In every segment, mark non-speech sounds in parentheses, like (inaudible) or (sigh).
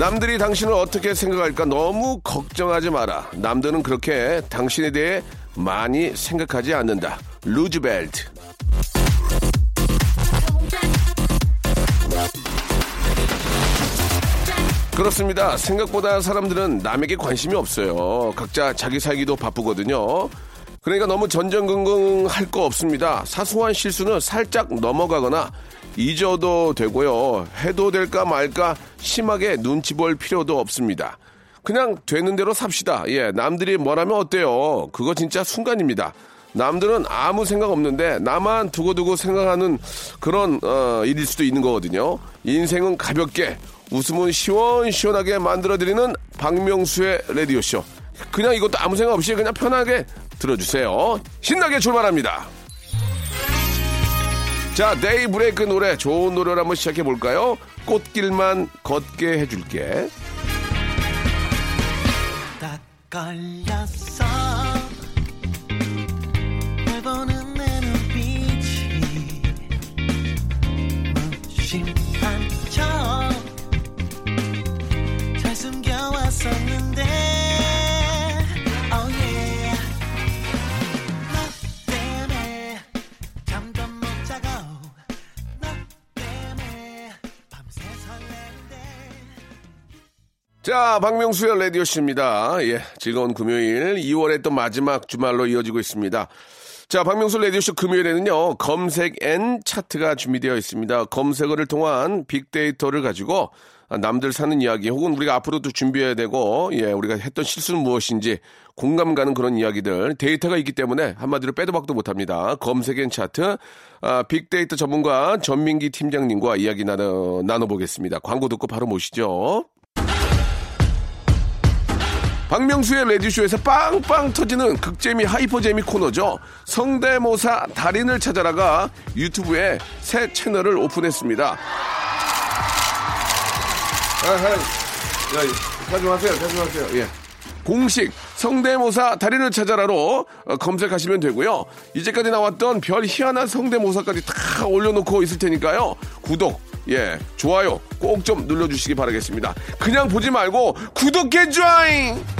남들이 당신을 어떻게 생각할까 너무 걱정하지 마라 남들은 그렇게 당신에 대해 많이 생각하지 않는다 루즈벨트 그렇습니다. 생각보다 사람들은 남에게 관심이 없어요. 각자 자기 살기도 바쁘거든요. 그러니까 너무 전전긍긍 할 거 없습니다. 사소한 실수는 살짝 넘어가거나 잊어도 되고요. 해도 될까 말까 심하게 눈치 볼 필요도 없습니다. 그냥 되는 대로 삽시다. 예, 남들이 뭐라면 어때요? 그거 진짜 순간입니다. 남들은 아무 생각 없는데 나만 두고두고 생각하는 그런 어, 일일 수도 있는 거거든요. 인생은 가볍게 웃음은 시원시원하게 만들어드리는 박명수의 라디오쇼. 그냥 이것도 아무 생각 없이 그냥 편하게 들어주세요. 신나게 출발합니다. 자, 데이 브레이크 노래, 좋은 노래를 한번 시작해 볼까요? 꽃길만 걷게 해줄게. 딱 걸렸어 자, 박명수의 라디오쇼입니다. 예, 즐거운 금요일, 2월의 또 마지막 주말로 이어지고 있습니다. 자, 박명수 라디오쇼 금요일에는요, 검색 N 차트가 준비되어 있습니다. 검색어를 통한 빅데이터를 가지고 남들 사는 이야기 혹은 우리가 앞으로도 준비해야 되고, 예, 우리가 했던 실수는 무엇인지 공감 가는 그런 이야기들, 데이터가 있기 때문에 한마디로 빼도 박도 못 합니다. 검색 N 차트, 아, 빅데이터 전문가 전민기 팀장님과 이야기 나눠, 나눠보겠습니다. 광고 듣고 바로 모시죠. 박명수의 레디쇼에서 빵빵 터지는 극재미 하이퍼재미 코너죠. 성대모사 달인을 찾아라가 유튜브에 새 채널을 오픈했습니다. 아, 아, 가지 마세요. 예. 공식 성대모사 달인을 찾아라로 어, 검색하시면 되고요. 이제까지 나왔던 별 희한한 성대모사까지 다 올려놓고 있을 테니까요. 구독, 예, 좋아요 꼭 좀 눌러주시기 바라겠습니다. 그냥 보지 말고 구독해 줘잉!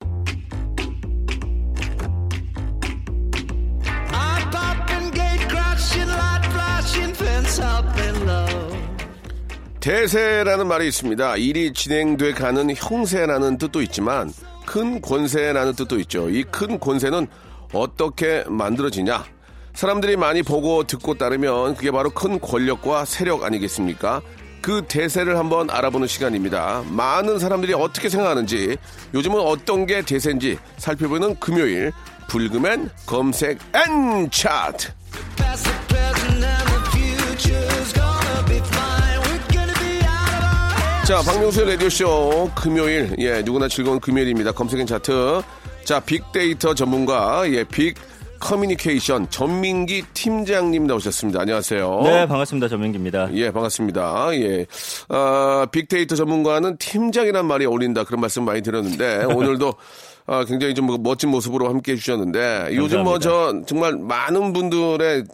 대세라는 말이 있습니다. 일이 진행돼 가는 형세라는 뜻도 있지만 큰 권세라는 뜻도 있죠. 이 큰 권세는 어떻게 만들어지냐? 사람들이 많이 보고 듣고 따르면 그게 바로 큰 권력과 세력 아니겠습니까? 그 대세를 한번 알아보는 시간입니다. 많은 사람들이 어떻게 생각하는지, 요즘은 어떤 게 대세인지 살펴보는 금요일 불금엔 검색 N 차트. 자, 박명수의 라디오쇼 금요일, 예, 누구나 즐거운 금요일입니다. 검색엔 차트. 자, 빅데이터 전문가, 예, 빅 커뮤니케이션 전민기 팀장님 나오셨습니다. 안녕하세요. 네, 반갑습니다. 전민기입니다. 예, 반갑습니다. 예. 아, 빅데이터 전문가는 팀장이란 말이 어울린다. 그런 말씀 많이 들었는데, (laughs) 오늘도 아, 굉장히 좀 멋진 모습으로 함께 해 주셨는데, 요즘 뭐 저 정말 많은 분들의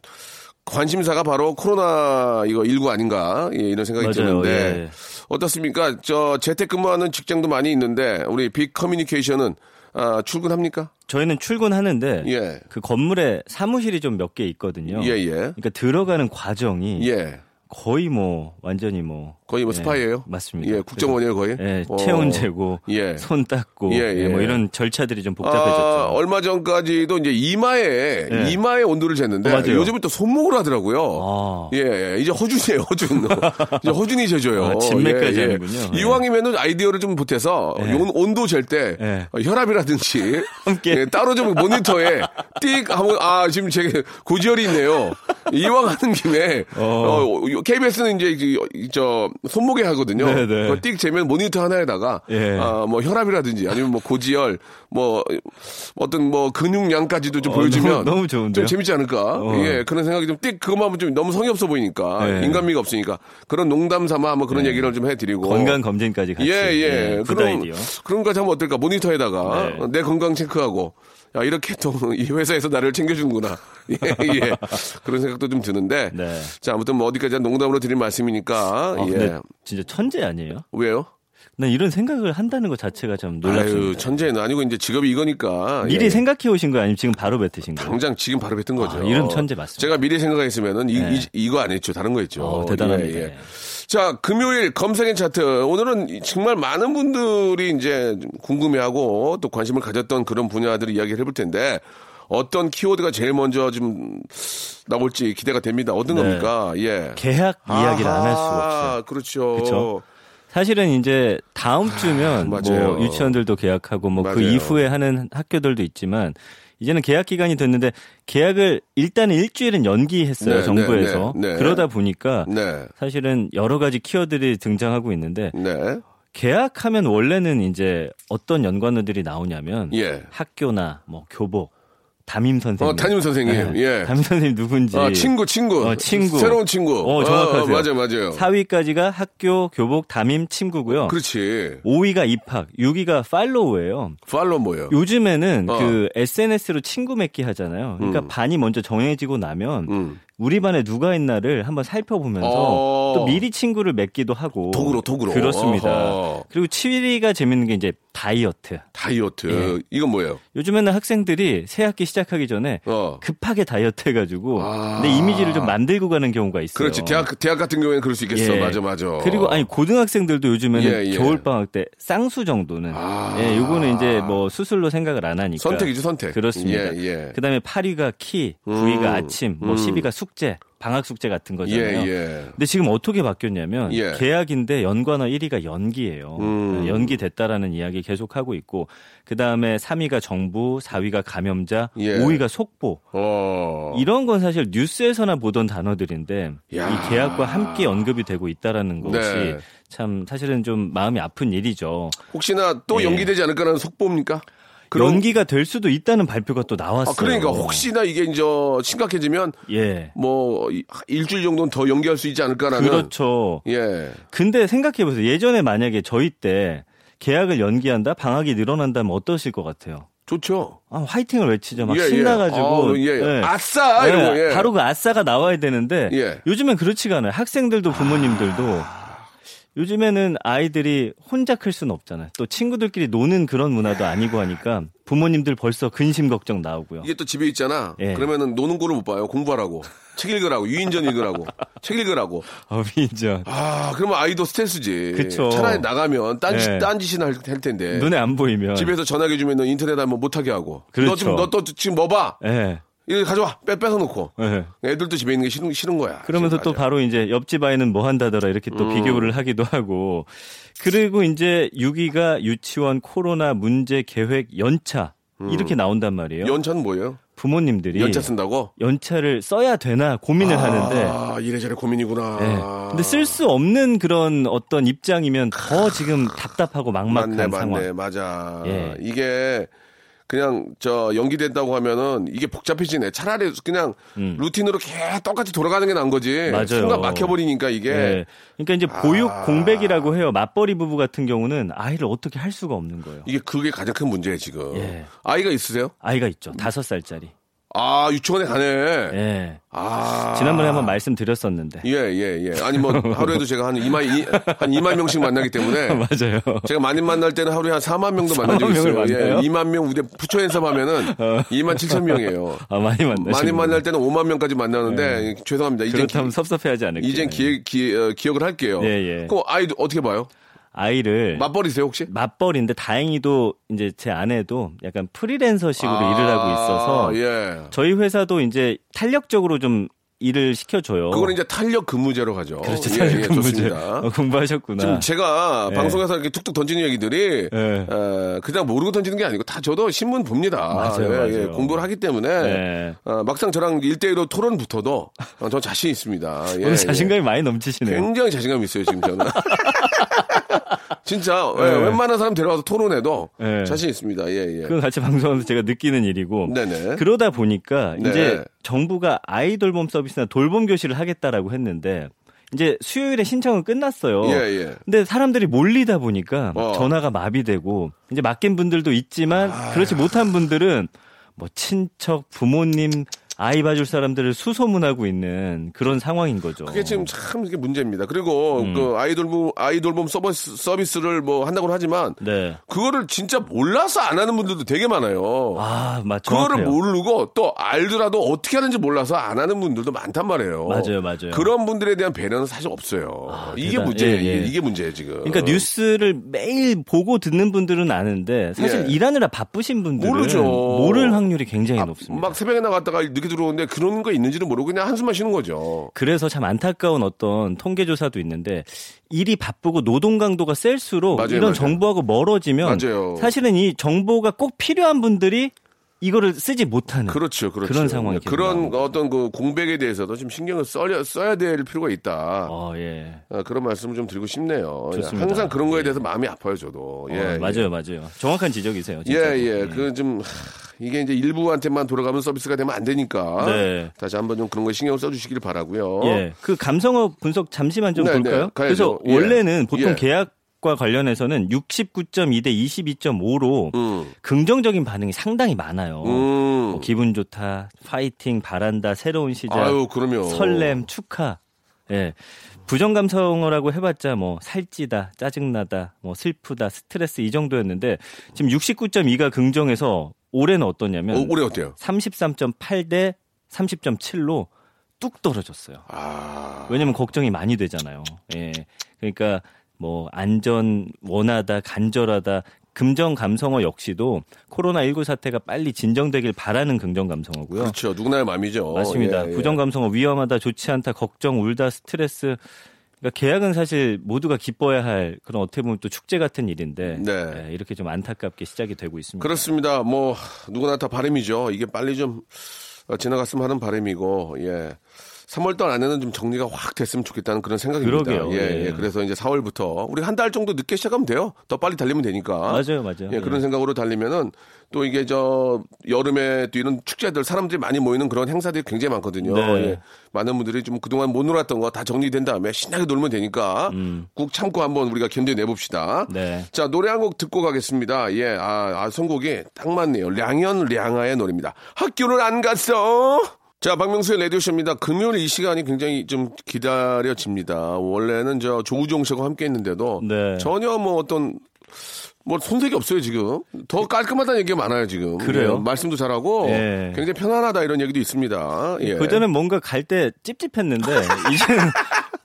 관심사가 바로 코로나 이거 19 아닌가 예, 이런 생각이 맞아요. 드는데 예. 어떻습니까? 저 재택근무하는 직장도 많이 있는데 우리 빅 커뮤니케이션은 아, 출근합니까? 저희는 출근하는데 예. 그 건물에 사무실이 좀 몇 개 있거든요. 예, 예. 그러니까 들어가는 과정이 예. 거의 뭐 완전히 뭐 거의 뭐 예, 스파이예요? 맞습니다. 예, 국정원이에요 거의. 예, 어. 체온 재고, 예. 손 닦고, 예, 예, 예. 뭐 이런 절차들이 좀 복잡해졌죠. 아, 얼마 전까지도 이제 이마에 예. 이마의 온도를 쟀는데 어. 요즘은 또 손목을 하더라고요. 아. 예, 예, 이제 허준이에요, 허준. (laughs) 이제 허준이 재줘요. 아, 진맥까지 예, 예. 예. 이왕이면은 아이디어를 좀 보태서 예. 온- 온도 잴때 예. 어, 혈압이라든지 (laughs) 함께. 예, 따로 좀 모니터에 (laughs) 띡 하면 아 지금 제 고지혈이 있네요. (laughs) 이왕 하는 김에 어. KBS는 이제 이- 이- 저 손목에 하거든요. 네, 네. 띡 재면 모니터 하나에다가 예. 아, 뭐 혈압이라든지 아니면 뭐 고지혈 뭐 어떤 뭐 근육량까지도 좀 어, 보여주면 너무- 너무 좋은데요? 좀 재밌지 않을까? 어. 예, 그런 생각이 좀 띡 그것만 하면 좀 너무 성의 없어 보이니까 예. 인간미가 없으니까 그런 농담 삼아 한번 그런 얘기를 좀 해드리고 건강 검진까지 같이. 예, 예. good 그런. 그런 거 하면 어떨까? 모니터에다가 네. 내 건강 체크하고, 야, 이렇게 또 (laughs) 이 회사에서 나를 챙겨주는구나. (laughs) 예, 예. 그런 생각도 좀 드는데. 네. 자, 아무튼 뭐 어디까지 농담으로 드린 말씀이니까. 아, 예. 진짜 천재 아니에요? 왜요? 난 이런 생각을 한다는 것 자체가 좀 놀랍습니다. 아유, 천재는 아니고 이제 직업이 이거니까. 미리 예. 생각해 오신 거 아니면 지금 바로 뱉으신 거예요? 당장 지금 바로 뱉은 거죠. 아, 이런 천재 맞습니다. 제가 미리 생각했으면은 이, 네. 이, 거 아니죠. 다른 거 있죠. 어, 대단합니다. 예, 예. 자, 금요일 검색엔 차트. 오늘은 정말 많은 분들이 이제 궁금해하고 또 관심을 가졌던 그런 분야들을 이야기를 해볼 텐데 어떤 키워드가 제일 먼저 좀 나올지 기대가 됩니다. 어떤 네. 겁니까? 예. 계약 이야기를 안 할 수가 없어요. 그렇죠. 그쵸? 사실은 이제 다음 주면 맞아요. 뭐 유치원들도 계약하고 뭐 그. 이후에 하는 학교들도 있지만 이제는 계약 기간이 됐는데 계약을 일단은 일주일은 연기했어요 네, 정부에서 네, 네, 네. 그러다 보니까 네. 사실은 여러 가지 키워드들이 등장하고 있는데 네. 계약하면 원래는 이제 어떤 연관어들이 나오냐면 예. 학교나 뭐 교복 담임 선생님 어, 담임 선생님. 네. 예. 담임 선생님 누군지 아, 친구, 친구. 어, 친구. 새로운 친구. 어, 정확하세요. 어, 맞아요, 맞아요. 4위까지가 학교 교복 담임 친구고요. 그렇지. 5위가 입학, 6위가 팔로우예요. 팔로 뭐예요? 요즘에는 어. 그 SNS로 친구 맺기 하잖아요. 그러니까 음. 반이 먼저 정해지고 나면 음. 우리 반에 누가 있나를 한번 살펴보면서 어. 또 미리 친구를 맺기도 하고 독으로, 독으로. 그렇습니다. 어허. 그리고 7위가 재밌는 게 이제 다이어트. 다이어트. 예. 이건 뭐예요? 요즘에는 학생들이 새 학기 시작하기 전에 어. 급하게 다이어트 해가지고 아. 내 이미지를 좀 만들고 가는 경우가 있어요. 그렇지. 대학, 대학 같은 경우에는 그럴 수 있겠어. 예. 맞아, 맞아. 그리고 아니 고등학생들도 요즘에는 예, 예. 겨울 방학 때 쌍수 정도는 아. 예, 요거는 이제 뭐 수술로 생각을 안 하니까 선택이죠, 선택. 그렇습니다. 예, 예. 그다음에 8위가 키, 9위가 음, 아침, 뭐 음. 10위가 숙 제, 방학 숙제 같은 예, 거잖아요. 예. 근데 지금 어떻게 바뀌었냐면 예. 계약인데 연관어 1위가 연기예요. 음. 네, 연기됐다라는 이야기 계속 하고 있고 그다음에 3위가 정부, 4위가 감염자, 예. 5위가 속보. 어. 이런 건 사실 뉴스에서나 보던 단어들인데 야. 이 계약과 함께 언급이 되고 있다라는 것이 네. 참 사실은 좀 마음이 아픈 일이죠. 혹시나 또 예. 연기되지 않을까라는 속보입니까? 연기가 될 수도 있다는 발표가 또 나왔어요. 아, 그러니까 혹시나 이게 이제 심각해지면 예. 뭐 이- 일주일 정도는 더 연기할 수 있지 않을까라는. 그렇죠. 예. 근데 생각해 보세요. 예전에 만약에 저희 때 계약을 연기한다, 방학이 늘어난다면 어떠실 것 같아요? 좋죠. 아, 화이팅을 외치죠. 막 예, 예. 신나가지고. 아, 예. 예. 아싸! 예, 이러고, 예. 바로 그 아싸가 나와야 되는데 예. 요즘엔 그렇지가 않아요. 학생들도 부모님들도 요즘에는 아이들이 혼자 클 수는 없잖아요. 또 친구들끼리 노는 그런 문화도 아니고 하니까 부모님들 벌써 근심 걱정 나오고요. 이게 또 집에 있잖아. 예. 그러면은 노는 꼴을 못 봐요. 공부하라고. 책 읽으라고. 유인전 읽으라고. 책 읽으라고. 어, 민죠. 아, 그러면 아이도 스트레스지. 그쵸. 차라리 나가면 딴짓, 예. 딴짓이나 할, 할 텐데. 눈에 안 보이면 집에서 전화해주면 인터넷 하면 못하게 하고. 그렇죠. 너 지금, 너 또 지금 뭐 봐? 예. 이거 가져와. 빼, 뺏어 놓고. 예. 애들도 집에 있는 게 싫은, 싫은 거야. 그러면서 또. 바로 이제 옆집 아이는 뭐 한다더라 이렇게 또 음. 비교를 하기도 하고 그리고 이제 6위가 유치원 코로나 문제 계획 연차 이렇게 나온단 말이에요. 음. 연차는 뭐예요? 부모님들이 연차 쓴다고? 연차를 써야 되나 고민을 하는데 아, 이래저래 고민이구나. 예. 근데 쓸 수 없는 그런 어떤 입장이면 더 지금 답답하고 막막한 맞네, 상황. 맞네, 맞아. 예. 이게 그냥 저 연기된다고 하면은 이게 복잡해지네. 차라리 그냥 루틴으로 계속 똑같이 돌아가는 게 나은 거지. 음. 맞아요. 순간 막혀버리니까 이게. 예. 그러니까 이제 보육 아. 공백이라고 해요. 맞벌이 부부 같은 경우는 아이를 어떻게 할 수가 없는 거예요. 이게 그게 가장 큰 문제예요 지금. 예. 아이가 있으세요? 아이가 있죠. 다섯 살짜리. 아, 유치원에 가네. 예. 아. 지난번에 한번 말씀드렸었는데. 예, 예, 예. 아니, 뭐, 하루에도 제가 한 2만, 이- 한 2만 명씩 만나기 때문에. (laughs) 맞아요. 제가 많이 만날 때는 하루에 한 4만 명도 4만 만난 적이 있어요. 예, 만나요? 어. 2만 명 우대 부처 행사 하면은 2만 7천 명이에요. 아, 많이 만나시고. 많이 만날 때는 5만 명까지 만나는데 죄송합니다. 이제 그렇다면 섭섭해하지 않을게요. 이젠 기획, 기, 어, 기억을 할게요. 예, 예. 그럼 아이도 어떻게 봐요? 아이를 맞벌이세요, 혹시? 맞벌인데 다행히도 이제 제 아내도 약간 프리랜서식으로 아, 일을 하고 있어서 예. 저희 회사도 이제 탄력적으로 좀 일을 시켜줘요. 그거는 이제 탄력 근무제로 가죠. 그렇죠. 예, 탄력 예, 근무제. 좋습니다. (laughs) 어, 공부하셨구나. 지금 제가 예. 방송에서 이렇게 툭툭 던지는 얘기들이 예. 어, 그냥 모르고 던지는 게 아니고 다 저도 신문 봅니다. 맞아요, 예, 맞아요. 예, 공부를 하기 때문에 예. 어, 막상 저랑 일대일로 토론 붙어도 어, 저 자신 있습니다. (laughs) 예, 오늘 예. 자신감이 많이 넘치시네요. 굉장히 자신감 있어요 지금 저는. (laughs) 진짜 예, 예. 웬만한 사람 데려와서 토론해도 예. 자신 있습니다. 예, 예. 그건 같이 방송하면서 제가 느끼는 일이고 네네. 그러다 보니까 네. 이제 정부가 아이 돌봄 서비스나 돌봄 교실을 하겠다라고 했는데 이제 수요일에 신청은 끝났어요. 예, 예. 근데 사람들이 몰리다 보니까 어. 전화가 마비되고 이제 맡긴 분들도 있지만 그렇지 못한 분들은 뭐 친척, 부모님, 아이 봐줄 사람들을 수소문하고 있는 그런 상황인 거죠. 그게 지금 참 이게 문제입니다. 그리고 그 아이돌봄 아이돌봄 서비스 서비스를 뭐 한다고는 하지만 네. 그거를 진짜 몰라서 안 하는 분들도 되게 많아요. 아, 맞 그거를. 모르고 또 알더라도 어떻게 하는지 몰라서 안 하는 분들도 많단 말이에요. 맞아요, 맞아요. 그런 분들에 대한 배려는 사실 없어요. 이게 대단- 문제예요. 예, 예. 이게, 이게 문제예요 지금. 그러니까 뉴스를 매일 보고 듣는 분들은 아는데 사실 예. 일하느라 바쁘신 분들은 모르죠. 모를 확률이 굉장히 아, 높습니다. 막 새벽에 나갔다가 늦게 들어오는데 그런 거 있는지도 모르고 그냥 한숨만 쉬는 거죠. 그래서 참 안타까운 어떤 통계 조사도 있는데 일이 바쁘고 노동 강도가 셀수록 맞아요, 이런 맞아요. 정보하고 멀어지면 맞아요. 사실은 이 정보가 꼭 필요한 분들이 이거를 쓰지 못하는 그렇죠, 그렇죠. 그런 상황이 계속 그런. 어떤 그 공백에 대해서도 좀 신경을 써야, 써야 될 필요가 있다. 어, 예. 아, 그런 말씀을 좀 드리고 싶네요. 좋습니다. 항상 그런 거에 대해서 마음이 아파요, 저도. 예, 어, 예. 맞아요, 맞아요. 정확한 지적이세요. 예, 진짜로. 예. 그 좀, 이게 이제 일부한테만 돌아가면 서비스가 되면 안 되니까. 네. 다시 한번 좀 그런 거에 신경 써주시길 바라고요 예, 그 감성어 분석 잠시만 좀 네, 네, 볼까요? 가야죠. 그래서 예. 원래는 보통 예. 계약 과 관련해서는 69.2 대 22.5로 음. 긍정적인 반응이 상당히 많아요. 음. 뭐 기분 좋다, 파이팅, 바란다, 새로운 시작, 아유. 설렘, 축하. 예. 부정 감성어라고 해봤자 뭐 살찌다, 짜증나다, 뭐 슬프다, 스트레스 이 정도였는데 지금 69.2가 긍정해서 올해는 어떠냐면 어, 올해 어때요? 33.8 대 30.7로 뚝 떨어졌어요. 아. 왜냐면 걱정이 많이 되잖아요. 예. 그러니까 뭐 안전 원하다, 간절하다, 긍정 감성어 역시도 코로나19 사태가 빨리 진정되길 바라는 긍정 감성어고요. 그렇죠. 누구나의 마음이죠. 맞습니다. 예, 예. 부정 감성어 위험하다, 좋지 않다, 걱정, 울다, 스트레스. 그러니까 계약은 사실 모두가 기뻐야 할 그런 어떻게 보면 또 축제 같은 일인데 네. 예, 이렇게 좀 안타깝게 시작이 되고 있습니다. 그렇습니다. 뭐, 누구나 다 바람이죠. 이게 빨리 좀 어, 지나갔으면 하는 바람이고, 예. 3월 달 안에는 좀 정리가 확 됐으면 좋겠다는 그런 생각입니다. 그러게요. 예, 예. 예. 그래서 이제 4월부터 우리 한 달 정도 늦게 시작하면 돼요. 더 빨리 달리면 되니까. 맞아요, 맞아요. 예, 그런 예. 생각으로 달리면은 또 이게 저 여름에 또 이런 축제들 사람들이 많이 모이는 그런 행사들이 굉장히 많거든요. 네. 예. 많은 분들이 좀 그동안 못 놀았던 거 다 정리된 다음에 신나게 놀면 되니까 꾹 참고 한번 우리가 견뎌내 봅시다. 음. 네. 자, 노래 한 곡 듣고 가겠습니다. 예, 아, 아, 선곡이 딱 맞네요. 량현 량아의 노래입니다. 학교를 안 갔어? 자, 박명수의 라디오쇼입니다. 금요일 이 시간이 굉장히 좀 기다려집니다. 원래는 저 조우종 씨하고 함께 했는데도 네. 전혀 뭐 어떤 뭐 손색이 없어요 지금 더 깔끔하다는 얘기가 많아요 지금 그래요? 예, 말씀도 잘하고 예. 굉장히 편안하다 이런 얘기도 있습니다 예. 그전엔 뭔가 갈 때 찝찝했는데 (laughs) 이제는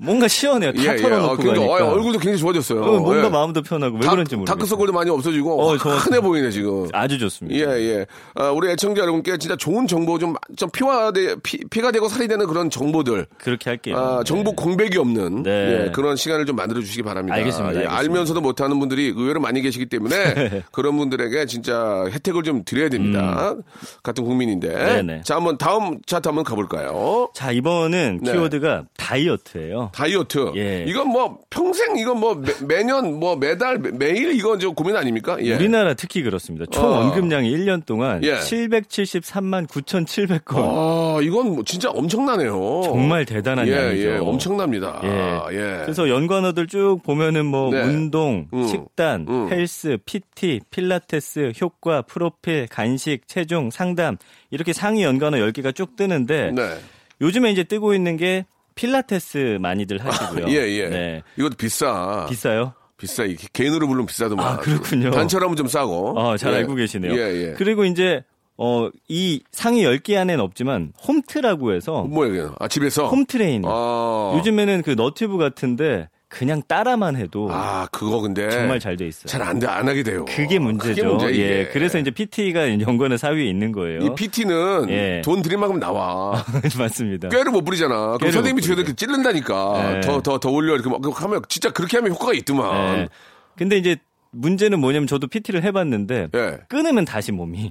뭔가 시원해요. 다 예, 예. 털어놓고 어, 그러니까 가니까. 어, 얼굴도 굉장히 좋아졌어요 어, 뭔가 예. 마음도 편하고 왜 다- 그런지 모르겠어요. 다크서클도 많이 없어지고 어, 저- 환해 보이네 지금 아주 좋습니다. 예, 예. 아, 우리 애청자 여러분께 진짜 좋은 정보 좀, 좀 피화돼, 피, 피가 되고 살이 되는 그런 정보들. 그렇게 할게요. 아, 정보 네. 공백이 없는 네. 예, 그런 시간을 좀 만들어 주시기 바랍니다. 알겠습니다, 예, 알겠습니다. 알면서도 못하는 분들이 의외로 많이 계시기 때문에 (laughs) 그런 분들에게 진짜 혜택을 좀 드려야 됩니다. 같은 국민인데. 음. 네네. 자, 한번 다음 차트 한번 가볼까요? 자, 이번은 네. 키워드가 다이어트예요. 다이어트. 예. 이건 뭐 평생 이건 뭐 매, 년뭐 매달 매- 매일 이건 저 고민 아닙니까? 예. 우리나라 특히 그렇습니다. 총 어. 언급량이 1년 동안 예. 773만 9,700건. 아, 이건 뭐 진짜 엄청나네요. 정말 대단한 예, 양이죠. 예, 엄청납니다. 예. 아, 예. 그래서 연관어들 쭉 보면은 뭐 네. 운동, 음. 식단, 음. 헬스, PT, 필라테스, 효과, 프로필, 간식, 체중, 상담 이렇게 상위 연관어 10개가 쭉 뜨는데 네. 요즘에 이제 뜨고 있는 게 필라테스 많이들 하시고요. 예, 예. 네. 이것도 비싸. 비싸요? 비싸. 이게 개인으로 부르면 비싸더만. 아, 그렇군요. 단체로 좀 싸고. 어, 잘 예. 알고 계시네요. 예, 예. 그리고 이제 어, 이 상위 10개 안에는 없지만 홈트라고 해서 이게? 아, 집에서? 홈 트레이닝. 아. 요즘에는 그 너튜브 같은데 그냥 따라만 해도 아, 그거 근데. 정말 잘 돼 있어요. 잘 안 돼, 안 하게 돼요. 그게 문제죠. 그게 이게. 예. 그래서 이제 PT가 연관어 4위에 있는 거예요. 이 PT는 예. 돈 들인 만큼 나와. (laughs) 맞습니다. 꾀를 못 부리잖아. 그럼 선생님이 못 뒤에서. 이렇게 찌른다니까. 예. 더, 더, 더 올려. 이렇게 막 하면 진짜 그렇게 하면 효과가 있더만. 예. 근데 이제 문제는 뭐냐면 저도 PT를 해봤는데 예. 끊으면 다시 몸이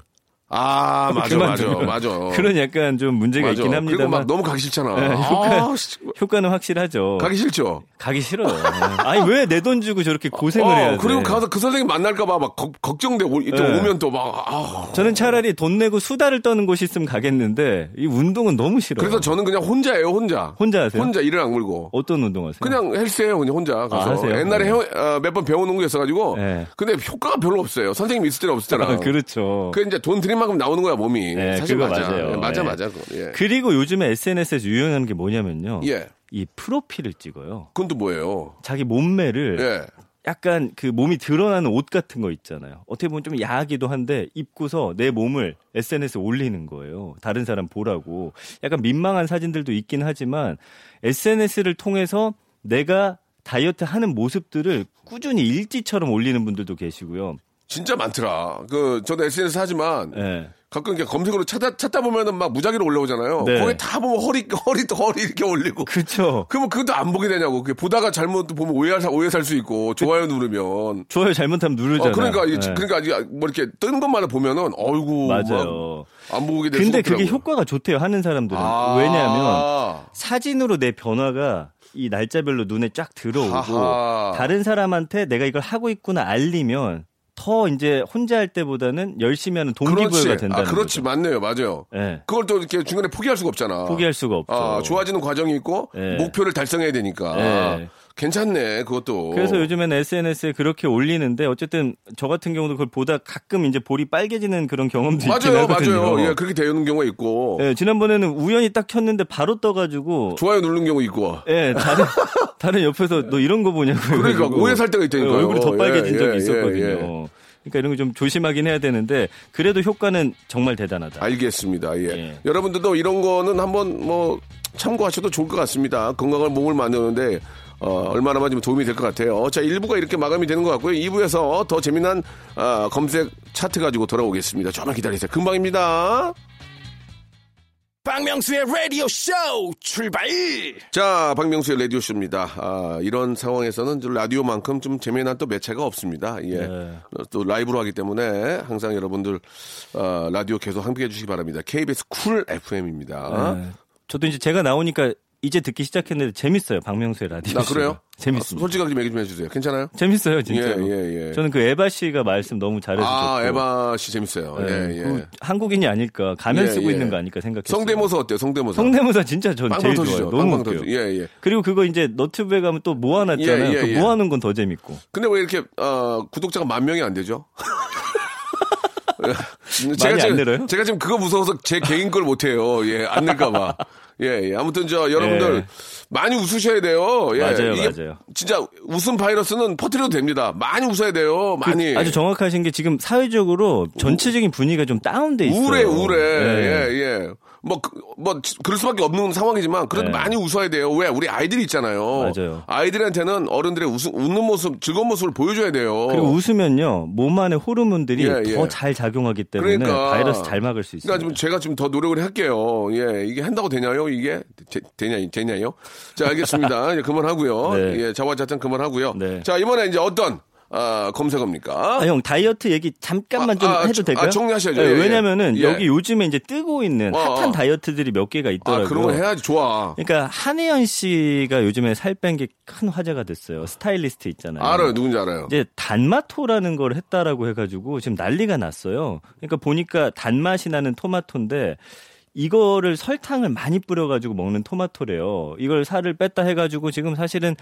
아, 맞아, 맞아, 그만두면. 맞아. (laughs) 그런 약간 좀 문제가 맞아. 있긴 그리고 막 너무 가기 싫잖아. 예, 효과, 아, (laughs) 씨. 효과는 확실하죠. 가기 싫죠? 가기 싫어요. 아니 왜 내 돈 주고 저렇게 고생을 해야 돼? 그리고 가서 그 선생님 만날까봐 막 걱- 걱정돼. 오- 이때 예. 오면 또 막, 아. 저는 차라리 돈 내고 수다를 떠는 곳이 있으면 가겠는데 이 운동은 너무 싫어요. 그래서 저는 그냥 혼자예요, 혼자. 혼자 하세요? 혼자 일을 안 물고. 어떤 운동 하세요? 그냥 헬스해요, 그냥 혼자. 가서. 하세요? 옛날에 네. 몇번 배워놓은 게 있어가지고. 네. 근데 효과가 별로 없어요. 선생님 있을 때는 없을 때랑. 아, 그렇죠. 그 이제 돈 들인 만큼 나오는 거야, 몸이. 네, 사실 그거 맞아. 맞아요. 맞아, 네. 맞아. 예. 그리고 요즘에 SNS에서 유행하는 게 뭐냐면요. 예. 이 프로필을 찍어요. 그건 또 뭐예요? 자기 몸매를 예. 약간 그 몸이 드러나는 옷 같은 거 있잖아요. 어떻게 보면 좀 야하기도 한데 입고서 내 몸을 SNS에 올리는 거예요. 다른 사람 보라고. 약간 민망한 사진들도 있긴 하지만 SNS를 통해서 내가 다이어트 하는 모습들을 꾸준히 일지처럼 올리는 분들도 계시고요. 진짜 많더라. 그, 저도 SNS 하지만. 예. 가끔 이렇게 검색으로 찾아, 찾다 보면은 막 무작위로 올라오잖아요. 네. 거기 다 보면 허리, 허리, 허리 이렇게 올리고. 그렇죠. 그러면 그것도 안 보게 되냐고. 그게 보다가 잘못 보면 오해할, 사- 오해 살 수 있고, 좋아요 누르면. 좋아요 잘못하면 누르잖아요. 어, 그러니까, 이- 예. 그러니까 아직 뭐 이렇게 뜬 것만 보면은, 어이구. 맞아요. 막안 보게 될 근데 그게. 효과가 좋대요 하는 사람들은 아. 왜냐하면 사진으로 내 변화가 이 날짜별로 눈에 쫙 들어오고 하하. 다른 사람한테 내가 이걸 하고 있구나 알리면 더 이제 혼자 할 때보다는 열심히 하는 동기부여가 그렇지. 된다는 아, 그렇지. 거죠. 맞네요. 맞아요. 예. 그걸 또 이렇게 중간에 포기할 수가 없잖아. 포기할 수가 없죠. 아, 좋아지는 과정이 있고, 예. 목표를 달성해야 되니까. 예. 괜찮네, 그것도. 그래서 요즘에는 SNS에 그렇게 올리는데 어쨌든 저 같은 경우도 그걸 보다 가끔 이제 볼이 빨개지는 그런 경험도 있긴 맞아요, 하거든요. 맞아요. 예, 그렇게 되는 경우가 있고. 예, 지난번에는 우연히 딱 켰는데 바로 떠가지고 좋아요 누르는 경우 있고. 예, 다른, 다른 옆에서 너 이런 거 보냐고. 그러니까 오해 살 때가 있다니까요. 예, 얼굴이 더 빨개진 예, 적이 예, 있었거든요. 예, 그러니까 이런 거 좀 조심하긴 해야 되는데 그래도 효과는 정말 대단하다. 알겠습니다. 예. 예. 여러분들도 이런 거는 한번 뭐 참고하셔도 좋을 것 같습니다. 건강한 몸을 만드는데 어, 얼마나만 좀 도움이 될 것 같아요. 자, 1부가 이렇게 마감이 되는 것 같고요. 2부에서 더 재미난 아, 검색 차트 가지고 돌아오겠습니다. 조금만 기다리세요. 금방입니다. 박명수의 라디오 쇼 출발! 자, 박명수의 라디오 쇼입니다. 아, 이런 상황에서는 좀 라디오만큼 좀 재미난 또 매체가 없습니다. 예. 네. 어, 또 라이브로 하기 때문에 항상 여러분들, 어, 라디오 계속 함께 해주시기 바랍니다. KBS Cool FM입니다. 예. 저도 이제 제가 나오니까 이제 듣기 시작했는데 재밌어요. 박명수의 라디오. 나 그래요? 재밌습니다. 아, 솔직하게 좀 얘기 좀 해주세요. 괜찮아요? 재밌어요, 진짜. 예, 예, 예. 저는 그 에바 씨가 말씀 너무 잘해주셨고. 아, 에바 씨 재밌어요. 예, 예, 예. 그 한국인이 아닐까 가면 예, 쓰고 예. 있는 거 아닐까 생각했어요. 성대모사 어때요? 성대모사. 성대모사 진짜 전 제일 터지죠. 좋아요. 너무 웃겨요. 예, 예. 그리고 그거 이제 너튜브에 가면 또 모아놨잖아요. 예, 예, 그 예. 모아놓은 건 더 재밌고. 근데 왜 이렇게, 어, 구독자가 만 명이 안 되죠? (laughs) 많이 안 늘어요? 제가 지금 그거 무서워서 제 개인 걸 못해요. 예, 안 늘까봐. 예, 예. 아무튼 저 여러분들 예. 많이 웃으셔야 돼요. 예. 맞아요, 맞아요. 진짜 웃음 바이러스는 퍼뜨려도 됩니다. 많이 웃어야 돼요. 많이. 그 아주 정확하신 게 지금 사회적으로 전체적인 분위기가 좀 다운돼 있어요. 우울해, 우울해. 네. 예, 예. 뭐, 그, 뭐, 그럴 수밖에 없는 상황이지만, 그래도 네. 많이 웃어야 돼요. 왜? 우리 아이들이 있잖아요. 맞아요. 아이들한테는 어른들의 웃음, 웃는 모습, 즐거운 모습을 보여줘야 돼요. 그리고 웃으면요 몸 안에 호르몬들이 예, 예. 더잘 작용하기 때문에 그러니까. 바이러스 잘 막을 수 있어요. 그러니까 좀 제가 좀 더 노력을 할게요. 예, 이게 한다고 되냐요? 이게 되, 되냐, 되냐요? 자, 알겠습니다. (laughs) 이제 그만하고요. 네. 예, 자화자찬 그만하고요. 네. 자, 이번에 이제 어떤 아, 검색어입니까? 아, 형 다이어트 얘기 잠깐만 좀 아, 아, 해도 저- 될까요? 아, 정리하셔야죠. 네, 예, 예. 왜냐면은 예. 여기 요즘에 이제 뜨고 있는 어, 핫한 어. 다이어트들이 몇 개가 아, 있더라고요. 그런 거 해야지 좋아. 그러니까 한혜연 씨가 요즘에 살 뺀 게 큰 화제가 됐어요. 스타일리스트 있잖아요. 알아요. 누군지 알아요. 이제 단마토라는 걸 했다라고 해가지고 지금 난리가 났어요. 그러니까 보니까 단맛이 나는 토마토인데 이거를 설탕을 많이 뿌려가지고 먹는 토마토래요. 이걸 살을 뺐다 해가지고 지금 사실은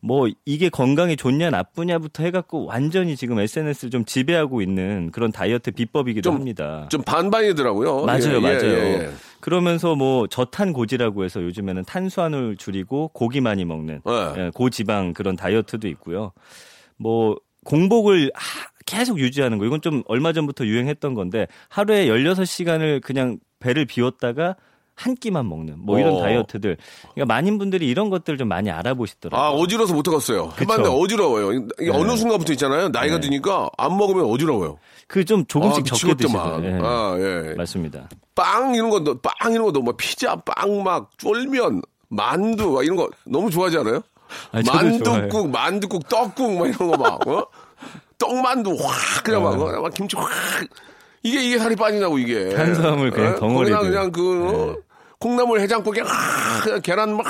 뭐 이게 건강에 좋냐 나쁘냐부터 해갖고 완전히 지금 SNS를 좀 지배하고 있는 그런 다이어트 비법이기도 좀- 합니다. 좀 반반이더라고요. 맞아요, 예, 맞아요. 예, 예. 그러면서 뭐 저탄고지라고 해서 요즘에는 탄수화물 줄이고 고기 많이 먹는 네. 예, 고지방 그런 다이어트도 있고요. 뭐 공복을 하- 계속 유지하는 거 이건 좀 얼마 전부터 유행했던 건데 하루에 16시간을 그냥 배를 비웠다가 한 끼만 먹는 뭐 이런 어. 다이어트들. 그러니까 많은 분들이 이런 것들을 좀 많이 알아보시더라고요. 아, 어지러워서 못 하겠어요. 해봤는데 그쵸. 어지러워요. 이게 어느 순간부터 있잖아요. 나이가 드니까 안 먹으면 어지러워요. 그 좀 조금씩 아, 적게. 드시죠. 예. 아, 예. 맞습니다. 빵 이런 거, 넣- 빵 이런 거도 뭐 피자, 빵 막 쫄면, 만두 막 이런 거 너무 좋아하지 않아요? 아, 저도 만두국, 만두국, 떡국 막 이런 거 막, 어? 떡만두 확 그냥 막, 어? 막 김치 확 이게 이게 살이 빠지냐고 이게. 탄수화물 그냥 어? 덩어리들. 거기다 그냥 그 어? 콩나물 해장국에 확 그냥 계란 막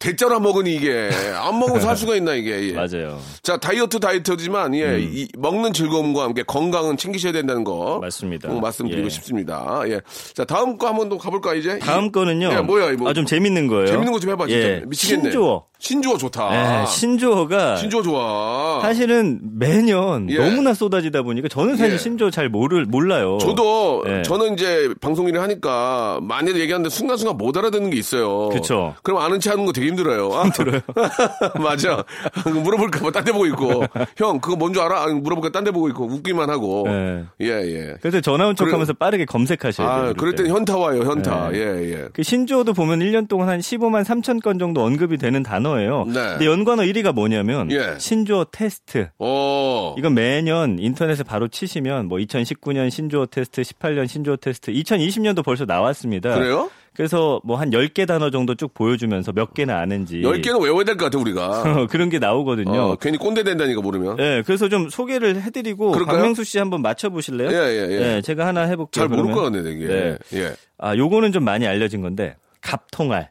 대짜라 먹으니 이게 안 먹으면 살 수가 있나 이게. 예. 맞아요. 자 다이어트 다이어트지만 예 이, 먹는 즐거움과 함께 건강은 챙기셔야 된다는 거 맞습니다. 꼭 말씀드리고 예. 싶습니다. 예. 자 다음 거 한번 더 가볼까 이제? 다음 거는요. 예, 뭐야 이거? 아, 좀 재밌는 거예요. 재밌는 거 좀 해봐 진짜 예, 미치겠네. 신조어. 신조어 좋다. 예, 신조어가 신조어 좋아. 사실은 매년 예. 너무나 쏟아지다 보니까 저는 사실 예. 신조어 잘 모를 몰라요. 저도 예. 저는 이제 방송 일을 하니까 많이 얘기하는데 순간순간 못 알아듣는 게 있어요. 그쵸. 그럼 아는 체 하는 거 되게 힘들어요. 아, 힘들어요. (laughs) 맞아. 물어볼까 봐 딴 데 보고 있고. 형 그거 뭔 줄 알아? 아니, 물어볼까 딴 데 보고 있고 웃기만 하고. 예. 예, 예. 그래서 전화 온 그래- 척하면서 빠르게 검색하셔야 돼요. 아, 그럴 땐 때. 현타 와요, 현타. 네. 예, 예. 그 신조어도 보면 1년 동안 한 15만 3천 건 정도 언급이 되는 단어 예요. 네. 근데 연관어 1위가 뭐냐면 예. 신조어 테스트. 어. 이건 매년 인터넷에 바로 치시면 뭐 2019년 신조어 테스트, 18년 신조어 테스트, 2020년도 벌써 나왔습니다. 그래요? 그래서 뭐 한 10개 단어 정도 쭉 보여주면서 몇 개나 아는지. 열 개는 외워야 될 것 같아, 우리가. (laughs) 그런 게 나오거든요. 어, 괜히 꼰대 된다니까, 모르면. 예, 그래서 좀 소개를 해드리고 그럴까요? 박명수 씨 한번 맞춰보실래요? 예, 예, 예. 제가 하나 해볼게요. 잘 모를 것. 같네, 되게. 네. 예. 아, 요거는 좀 많이 알려진 건데 갑통알.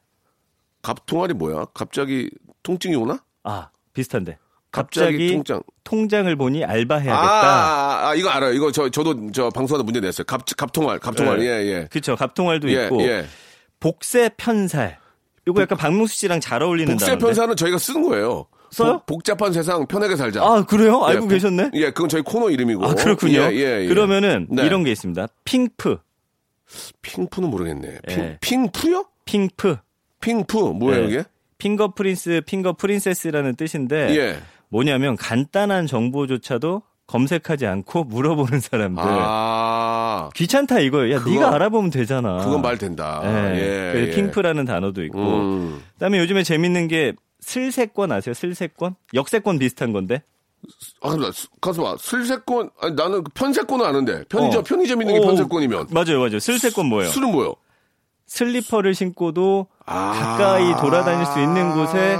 갑통알이 뭐야? 갑자기 통증이 오나? 아, 비슷한데. 갑자기, 갑자기 통장. 통장을 보니 아, 알바해야겠다. 아, 아, 이거 알아요. 이거 저, 저도 저 방송하다 문제 냈어요. 갑, 갑통알, 갑통알. 네. 예, 예. 그쵸. 갑통알도 예, 있고 예. 복세 편살. 요거 약간 박명수 씨랑 잘 어울리는 복세 단어인데. 편살은 저희가 쓰는 거예요. 써요? 복, 잡한 세상 편하게 살자. 아, 그래요? 예, 알고 복- 계셨네? 예, 그건 저희 코너 이름이고. 아, 그렇군요. 예, 예, 예. 그러면은 네. 이런 게 있습니다. 핑프. 핑푸는 모르겠네. 핑, 예. 핑푸요? 핑프. 핑푸. 뭐예요, 네. 이게? finger prince, finger princess라는 뜻인데 예. 뭐냐면 간단한 정보조차도 검색하지 않고 물어보는 사람들. 아, 귀찮다 이거예요. 야, 그거- 네가 알아보면 되잖아. 그건 말 된다. 예. 예. 그래서 예. 핑프라는 단어도 있고. 음. 그다음에 요즘에 재밌는 게 슬세권 아세요? 슬세권? 역세권 비슷한 건데. 아, 나, 스- 가서 봐. 슬세권, 아니, 나는 그 편세권은 아는데. 편의점, 어. 편의점 있는 게 오, 편세권이면. 맞아요, 맞아요. 슬세권 뭐예요? 슬은 뭐요? 슬리퍼를 신고도 아. 가까이 돌아다닐 수 있는 곳에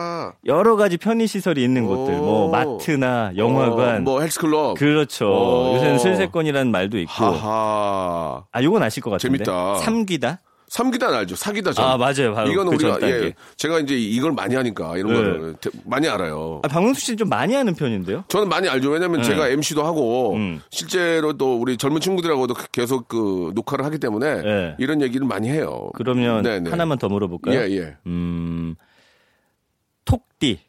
여러 가지 편의 시설이 있는 곳들, 뭐 오. 마트나 영화관, 어, 뭐 헬스클럽. 그렇죠. 오. 요새는 슬세권이라는 말도 있고. 하하. 아, 요건 아실 것 같은데. 재밌다. 삼귀다. 삼기단 알죠? 사기다 전. 아, 맞아요. 바로 이거는 그 우리가 단계. 예, 제가 이제 이걸 많이 하니까 이런 네. 거를 대- 많이 알아요. 아, 박명수 씨는 좀 많이 하는 편인데요? 저는 많이 알죠. 왜냐면 제가 MC도 하고 음. 실제로 또 우리 젊은 친구들하고도 계속 그 녹화를 하기 때문에 네. 이런 얘기를 많이 해요. 그러면 네, 네. 하나만 더 물어볼까요? 예, 예. 음, 톡띠.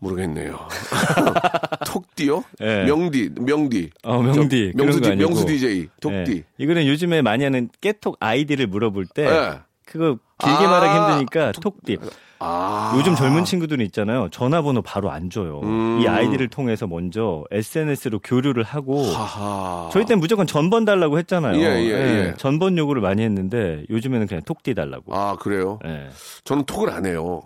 모르겠네요. (laughs) 톡디요? 예. 명디, 명디. 어, 명디. 저, 명수, 아니고. 명수 DJ. 톡디. 예. 이거는 요즘에 많이 하는 깨톡 아이디를 물어볼 때 예. 그거 길게 아, 말하기 힘드니까 톡 디. 아. 요즘 젊은 친구들은 있잖아요. 전화번호 바로 안 줘요. 음. 이 아이디를 통해서 먼저 SNS로 교류를 하고 하하. 저희 땐 무조건 전번 달라고 했잖아요. 예, 예, 예. 전번 요구를 많이 했는데 요즘에는 그냥 톡디 달라고. 아, 그래요? 예. 저는 톡을 안 해요.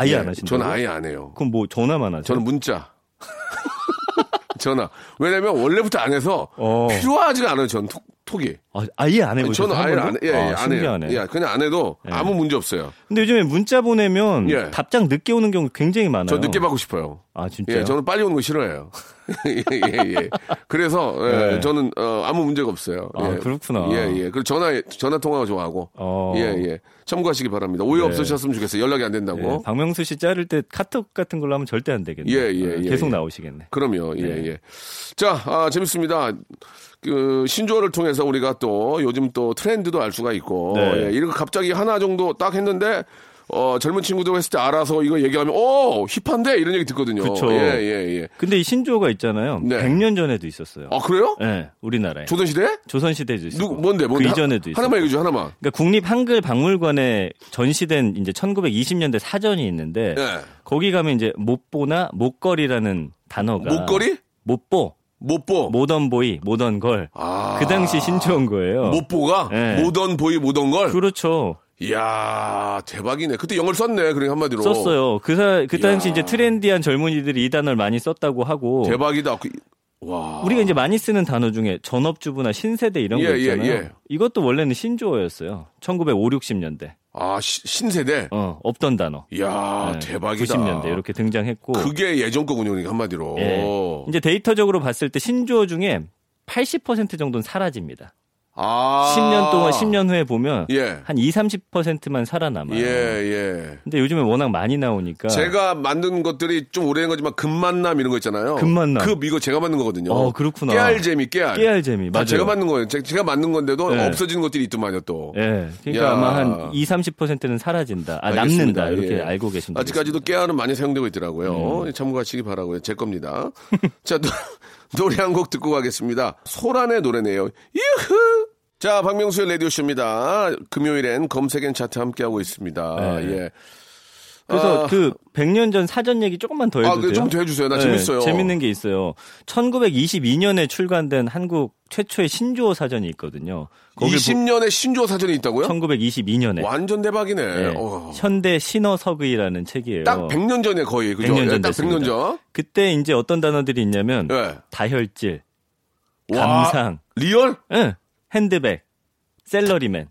아예 예, 안 하신다고? 저는 아예 안 해요. 그럼 뭐 전화만 하세요? 저는 문자. (laughs) 전화. 왜냐면 원래부터 안 해서 어. 필요하지가 않아요. 전 톡, 톡이. 아, 아예 안 해보셨어요? 저는 아예 한 안? 해. 예, 예, 아, 안 해요. 예, 그냥 안 해도 예. 아무 문제 없어요. 근데 요즘에 문자 보내면 예. 답장 늦게 오는 경우 굉장히 많아요. 저 늦게 받고 싶어요. 아, 진짜요? 예, 저는 빨리 오는 거 싫어해요. (laughs) 예, 예, 예. 그래서 예, 네. 저는 어, 아무 문제가 없어요. 아, 예. 그렇구나. 예, 예. 그리고 전화 전화 통화 좋아하고. 어. 예, 예. 참고하시기 바랍니다. 오해 네. 없으셨으면 좋겠어요. 연락이 안 된다고. 예, 박명수 씨 자를 때 카톡 같은 걸로 하면 절대 안 되겠네요. 예, 예, 예, 계속 예. 나오시겠네. 그럼요. 예, 네. 예. 자, 아, 재밌습니다. 그 신조어를 통해서 우리가 또 요즘 또 트렌드도 알 수가 있고 네. 예, 이거 갑자기 하나 정도 딱 했는데 어, 젊은 친구들 했을 때 알아서 이거 얘기하면 오 힙한데 이런 얘기 듣거든요. 그쵸. 예, 예, 예. 근데 이 신조어가 있잖아요. 네. 100년 전에도 있었어요. 아 그래요? 예, 우리나라에. 조선 시대? 조선 시대도 있었고. 누구 뭔데 뭔데? 그 이전에도 있었고. 하나만 얘기해 줘 하나만. 그러니까 국립 한글 박물관에 전시된 이제 1920년대 사전이 있는데 예. 거기 가면 이제 못보나 목걸이라는 단어가 목걸이? 못보, 못보. 모던 보이, 모던걸. 아. 그 당시 신조어인 거예요. 못보가 예. 모던 보이 모던 걸. 그렇죠. 이야 대박이네. 그때 영어를 썼네. 그러니까 한마디로. 썼어요. 그, 사, 그 당시. 이제 트렌디한 젊은이들이 이 단어를 많이 썼다고 하고. 대박이다. 그- 와. 우리가 이제 많이 쓰는 단어 중에 전업주부나 신세대 이런 예, 거 예, 있잖아요. 예. 이것도 원래는 신조어였어요. 1950, 60년대. 아 시- 신세대. 어, 없던 단어. 이야 네, 대박이다. 90년대 이렇게 등장했고. 그게 예전 거군요. 그러니까 한마디로. 예. 이제 데이터적으로 봤을 때 신조어 중에 80% 정도는 사라집니다. 아. 10년 동안 10년 후에 보면 예. 한 2, 30%만 살아남아요. 예, 예. 근데 요즘에 워낙 많이 나오니까 제가 만든 것들이 좀 오래된 거지만 금만남 이런 거 있잖아요. 금만남. 그 이거 제가 만든 거거든요. 어, 그렇구나. 깨알 재미, 깨알. 깨알 재미 다 맞아요. 제가 만든 거예요. 제- 제가 만든 건데도 네. 없어지는 것들이 있더만요, 또. 예. 그러니까 야. 아마 한 2, 30%는 사라진다. 아. 남는다. 이렇게 예. 알고 계시면 아직까지도 깨알은 많이 사용되고 있더라고요. 음. 참고하시기 바라고요. 제 겁니다. 자, (laughs) 노, 노래 한 곡 듣고 가겠습니다. 소란의 노래네요. 유후! 자, 박명수의 라디오쇼입니다. 금요일엔 검색엔 차트 함께하고 있습니다. 네. 예. 그래서 아, 그 100년 전 사전 얘기 조금만 더 해도 아, 돼요? 그좀더 해주세요. 나 재밌어요. 재밌는 게 있어요. 1922년에 출간된 한국 최초의 신조어 사전이 있거든요. 거길 20년에 신조어 사전이 있다고요? 1922년에 완전 대박이네. 네. 어. 현대 신어석의라는 책이에요. 딱 100년 전에 거의 그죠? 100년 전 예, 딱 100년 됐습니다. 전. 그때 이제 어떤 단어들이 있냐면 예. 다혈질, 와, 감상, real? 응, 핸드백, 셀러리맨.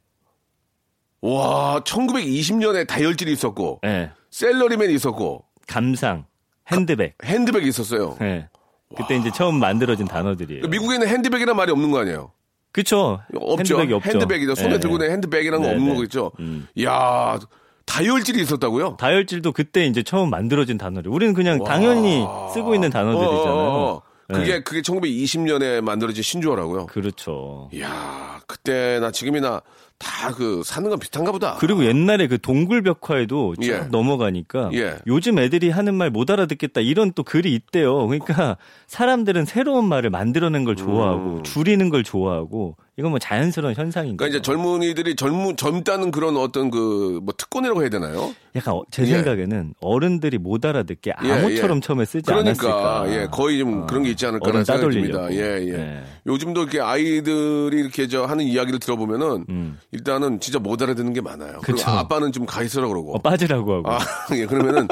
와, 1920년에 다혈질이 있었고, 예. 셀러리맨이 있었고, 감상, 핸드백. 핸드백이 있었어요. 예. 그때 이제 처음 만들어진 단어들이에요. 미국에는 핸드백이란 말이 없는 거 아니에요? 그쵸. 없죠. 핸드백이 없죠. 핸드백이다. 손에 예. 들고 있는 핸드백이라는 거 네, 없는 네. 거겠죠? 음. 이야, 다혈질이 있었다고요? 다혈질도 그때 이제 처음 만들어진 단어를. 우리는 그냥 당연히 쓰고 있는 단어들이잖아요. 어, 어, 어. 그게, 네. 그게 1920년에 만들어진 신조어라고요? 그렇죠. 이야, 그때나 지금이나 다 그 사는 건 비슷한가 보다. 그리고 옛날에 그 동굴 벽화에도 쭉 예. 넘어가니까 예. 요즘 애들이 하는 말 못 알아듣겠다 이런 또 글이 있대요. 그러니까 사람들은 새로운 말을 만들어낸 걸 좋아하고 줄이는 걸 좋아하고 이건 뭐 자연스러운 현상인 음. 그러니까 거죠. 이제 젊은이들이 젊은 젊다는 그런 어떤 그 뭐 특권이라고 해야 되나요? 약간 어- 제 예. 생각에는 어른들이 못 알아듣게 예, 암호처럼 예. 처음에 쓰지 그러니까 않았을까. 예 거의 좀 어. 그런 게 있지 않을까라는 생각이 듭니다. 예 예. 예. 요즘도 이렇게 아이들이 이렇게 저 하는 이야기를 들어보면은 음. 일단은 진짜 못 알아듣는 게 많아요. 그리고. 아빠는 좀 가 있으라 그러고. 어, 빠지라고 하고. 아, (laughs) 예, 그러면은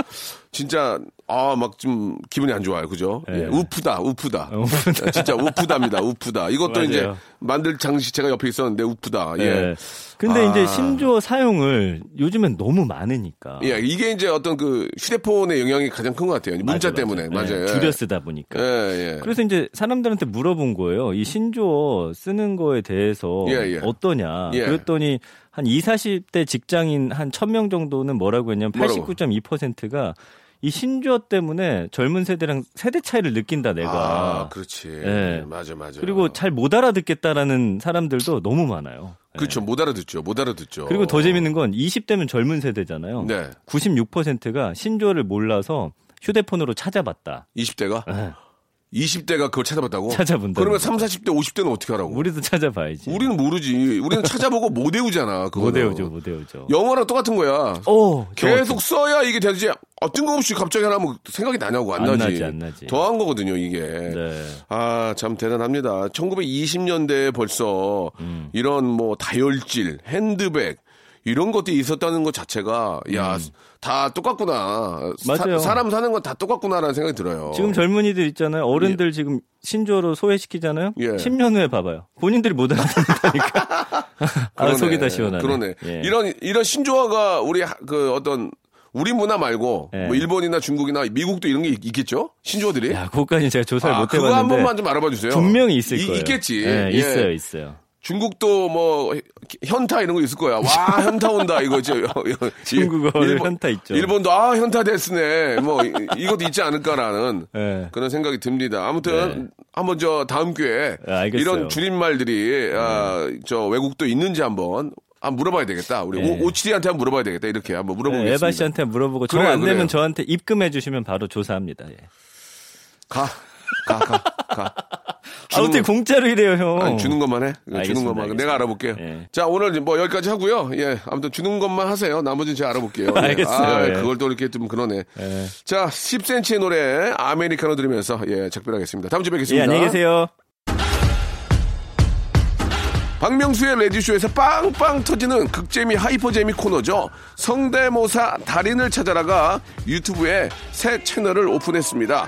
진짜 아 막 좀 기분이 안 좋아요, 그죠? 예, 예. 우프다, 우프다. 어, 우프다. 진짜 우프다입니다, 우프다. 이것도. 이제 만들 장식 제가 옆에 있었는데 우프다. 예. 예. 근데 아. 이제 신조어 사용을 요즘엔 너무 많으니까. 예, 이게 이제 어떤 그 휴대폰의 영향이 가장 큰 것 같아요. 문자 맞아, 때문에 맞아. 맞아요. 예, 줄여 쓰다 보니까. 예, 예. 그래서 이제 사람들한테 물어본 거예요. 이 신조어 쓰는 거에 대해서 예, 예. 어떠냐. 예. 그랬더니 한 20, 40대 직장인 한 1000명 정도는 뭐라고 했냐면 뭐라고? 89.2%가 이 신조어 때문에 젊은 세대랑 세대 차이를 느낀다 내가. 아, 그렇지. 예. 맞아, 맞아. 그리고 잘 못 알아듣겠다라는 사람들도 너무 많아요. 예. 그렇죠. 못 알아듣죠. 못 알아듣죠. 그리고 더 재밌는 건 20대면 젊은 세대잖아요. 네. 96%가 신조어를 몰라서 휴대폰으로 찾아봤다. 20대가 예. 20대가 그걸 찾아봤다고? 찾아본다는 그러면 거죠. 3, 40대, 50대는 어떻게 하라고? 우리도 찾아봐야지. 우리는 모르지. 우리는 (laughs) 찾아보고 못 외우잖아. 그거 못 외우죠, 못 외우죠. 영어랑 똑같은 거야. 오, 계속 써야 이게 되지. 아, 뜬금없이 갑자기 하나 하면 생각이 나냐고 안, 안 나지. 나지, 안 나지. 더한 거거든요, 이게. 네. 아, 참 대단합니다. 1920년대에 벌써 음. 이런 뭐 다혈질, 핸드백 이런 것들이 있었다는 것 자체가 야 다 똑같구나. 음. 맞아요. 사, 람 사는 건 다 똑같구나라는 생각이 들어요. 지금 젊은이들 있잖아요. 어른들 지금 신조어로 소외시키잖아요. 예. 10년 후에 봐봐요. 본인들이 못 알아듣는다니까. (laughs) 아. 속이 다 시원하네. 그러네. 예. 이런 이런 신조어가 우리 하- 그 어떤 우리 문화 말고 예. 뭐 일본이나 중국이나 미국도 이런 게 있, 겠죠 신조어들이? 야, 그것까지는 제가 조사를 아, 못 그거 해봤는데 한 번만 좀 알아봐 주세요. 분명히 있을 이- 거예요. 있겠지. 예, 예. 있어요, 있어요. 중국도 뭐 현타 이런 거 있을 거야. 와 현타 온다 이거죠. 중국어를 현타 있죠. 일본도 아 현타 됐으네. 뭐 이- 이것도 있지 않을까라는 예. 그런 생각이 듭니다. 아무튼 한번 저 다음 기회에 네. 이런 줄임말들이 아, 저 외국도 있는지 한번 한번 물어봐야 되겠다. 우리 네. 오- 오칠이한테 한번 물어봐야 되겠다. 이렇게 한번 물어보겠습니다. 예, 에바 씨한테 물어보고 정 그래요, 안 되면. 저한테 입금해 주시면 바로 조사합니다. 예. 가, 가, 가, 가. 아, 어떻게 공짜로 이래요, 형? 아니, 주는 것만 해. 주는 알겠습니다, 것만. 알겠습니다. 내가 알아볼게요. 예. 자, 오늘 뭐 여기까지 하고요. 예. 아무튼 주는 것만 하세요. 나머지는 제가 알아볼게요. 예. 알겠어요, 아, 예. 그걸 또 이렇게 좀 그러네. 예. 자, 10cm의 노래 아메리카노 들으면서 예, 작별하겠습니다. 다음 주에 예, 뵙겠습니다. 안녕히 계세요. 박명수의 레디쇼에서 빵빵 터지는 극재미 하이퍼재미 코너죠. 성대모사 달인을 찾아라가 유튜브에 새 채널을 오픈했습니다.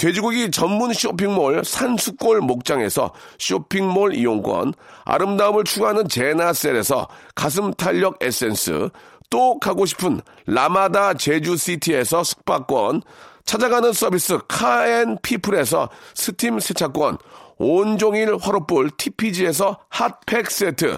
돼지고기 전문 쇼핑몰 산수골 목장에서 쇼핑몰 이용권, 아름다움을 추구하는 제나셀에서 가슴 탄력 에센스, 또 가고 싶은 라마다 제주시티에서 숙박권, 찾아가는 서비스 카앤피플에서 스팀 세차권, 온종일 화로불 TPG에서 핫팩 세트,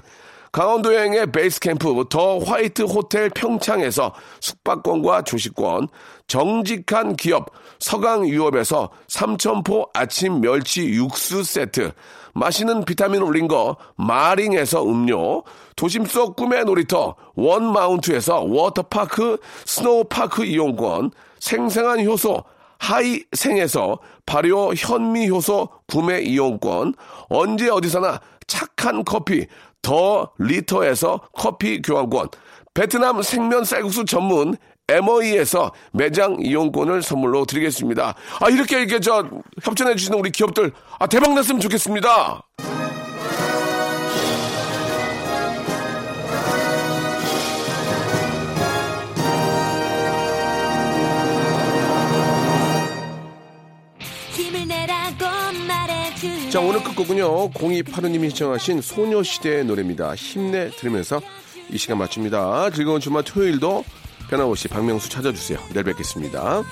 강원도 여행의 베이스 캠프 더 화이트 호텔 평창에서 숙박권과 조식권, 정직한 기업 서강유업에서 삼천포 아침 멸치 육수 세트, 마시는 비타민 올린 거 마링에서 음료, 도심 속 꿈의 놀이터 원마운트에서 워터파크 스노우파크 이용권, 생생한 효소 하이생에서 발효 현미 효소 구매 이용권, 언제 어디서나 착한 커피 더 리터에서 커피 교환권, 베트남 생면 쌀국수 전문 MOE에서 매장 이용권을 선물로 드리겠습니다. 아, 이렇게 이렇게 저 협찬해 주시는 우리 기업들 아, 대박 났으면 좋겠습니다. 자, 오늘 끝곡은요. 0285님이 신청하신 소녀시대의 노래입니다. 힘내 들으면서 이 시간 마칩니다. 즐거운 주말 토요일도 변함없이 박명수 찾아주세요. 내일 뵙겠습니다.